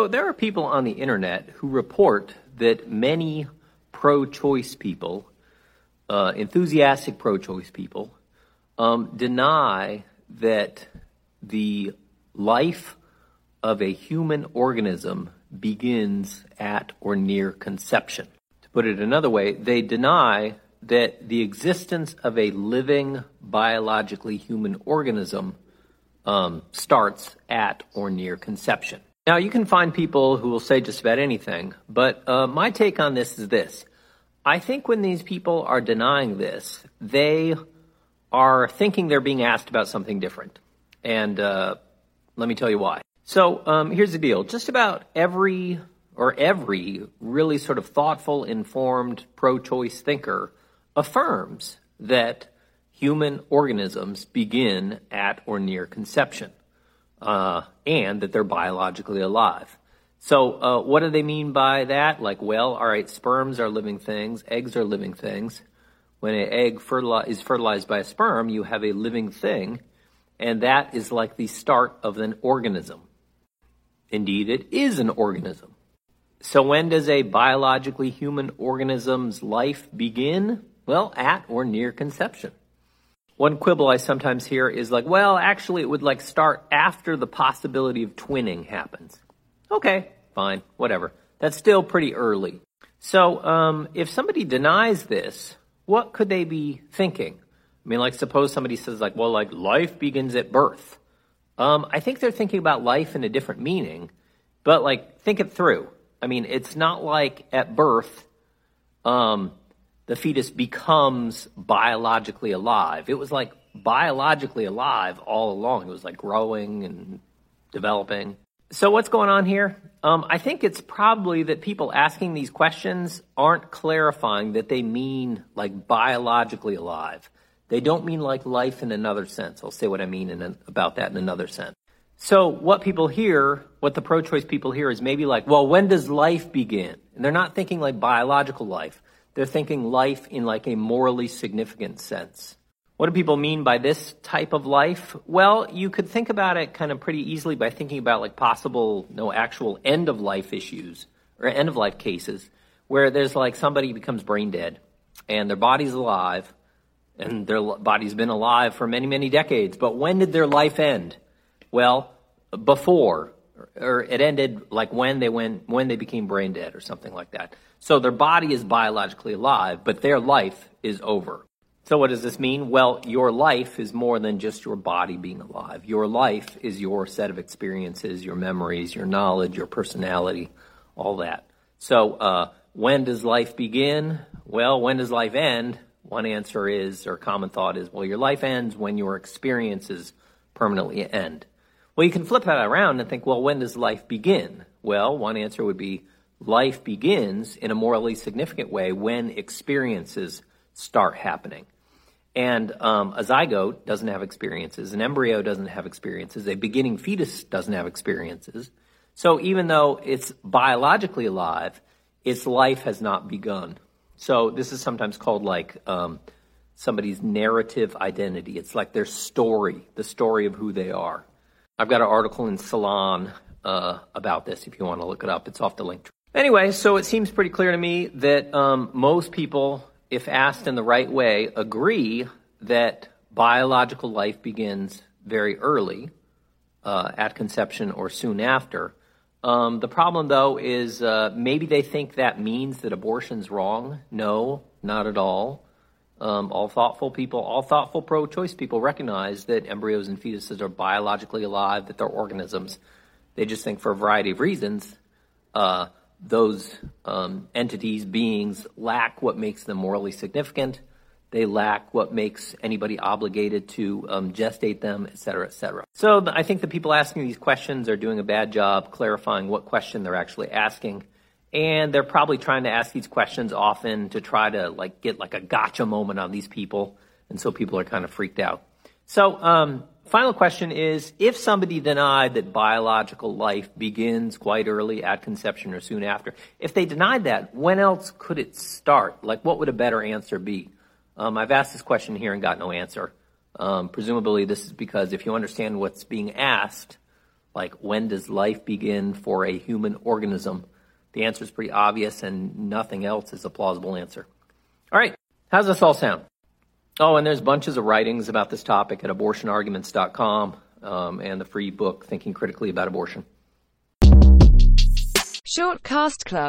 So there are people on the internet who report that many pro choice people, uh, enthusiastic pro choice people, um, deny that the life of a human organism begins at or near conception. To put it another way, they deny that the existence of a living biologically human organism um, starts at or near conception. Now, you can find people who will say just about anything, but uh, my take on this is this. I think when these people are denying this, they are thinking they're being asked about something different. And uh, let me tell you why. So um, here's the deal. Just about every or every really sort of thoughtful, informed, pro-choice thinker affirms that human organisms begin at or near conception uh, and that they're biologically alive. So, uh, what do they mean by that? Like, well, all right, sperms are living things, eggs are living things. When an egg fertili- is fertilized by a sperm, you have a living thing, and that is like the start of an organism. Indeed, it is an organism. So, when does a biologically human organism's life begin? Well, at or near conception. One quibble I sometimes hear is like, well, actually, it would like start after the possibility of twinning happens. Okay, fine, whatever. That's still pretty early. So, um, if somebody denies this, what could they be thinking? I mean, like, suppose somebody says, like, well, like, life begins at birth. Um, I think they're thinking about life in a different meaning, but like, think it through. I mean, it's not like at birth, um, the fetus becomes biologically alive. It was like biologically alive all along. It was like growing and developing. So what's going on here? Um, I think it's probably that people asking these questions aren't clarifying that they mean like biologically alive. They don't mean like life in another sense. I'll say what I mean about that in another sense. So what people hear, what the pro-choice people hear is maybe like, well, when does life begin? And they're not thinking like biological life. They're thinking life in like a morally significant sense. What do people mean by this type of life? Well, you could think about it kind of pretty easily by thinking about like possible, no actual end of life issues or end of life cases where there's like somebody becomes brain dead and their body's alive and their body's been alive for many, many decades. But when did their life end? Well, before or it ended like when they went when they became brain dead or something like that. So their body is biologically alive, but their life is over. So what does this mean? Well, your life is more than just your body being alive. Your life is your set of experiences, your memories, your knowledge, your personality, all that. So uh, when does life begin? Well, when does life end? One answer is, or common thought is, well, your life ends when your experiences permanently end. Well, you can flip that around and think, well, when does life begin? Well, one answer would be life begins in a morally significant way when experiences start happening. And um, a zygote doesn't have experiences, an embryo doesn't have experiences, a beginning fetus doesn't have experiences. So even though it's biologically alive, its life has not begun. So this is sometimes called like um, somebody's narrative identity. It's like their story, the story of who they are. I've got an article in Salon uh, about this if you want to look it up. It's off the link. Anyway, so it seems pretty clear to me that um, most people, if asked in the right way, agree that biological life begins very early uh, at conception or soon after. Um, the problem, though, is uh, maybe they think that means that abortion's wrong. No, not at all. Um, all thoughtful people, all thoughtful pro choice people recognize that embryos and fetuses are biologically alive, that they're organisms. They just think for a variety of reasons, uh, those um, entities, beings, lack what makes them morally significant. They lack what makes anybody obligated to um, gestate them, et cetera, et cetera. So I think the people asking these questions are doing a bad job clarifying what question they're actually asking and they're probably trying to ask these questions often to try to like get like a gotcha moment on these people, and so people are kind of freaked out. So, um, final question is: If somebody denied that biological life begins quite early at conception or soon after, if they denied that, when else could it start? Like, what would a better answer be? Um, I've asked this question here and got no answer. Um, presumably, this is because if you understand what's being asked, like when does life begin for a human organism? The answer is pretty obvious, and nothing else is a plausible answer. All right, how's this all sound? Oh, and there's bunches of writings about this topic at abortionarguments.com um, and the free book, Thinking Critically About Abortion. Shortcast Club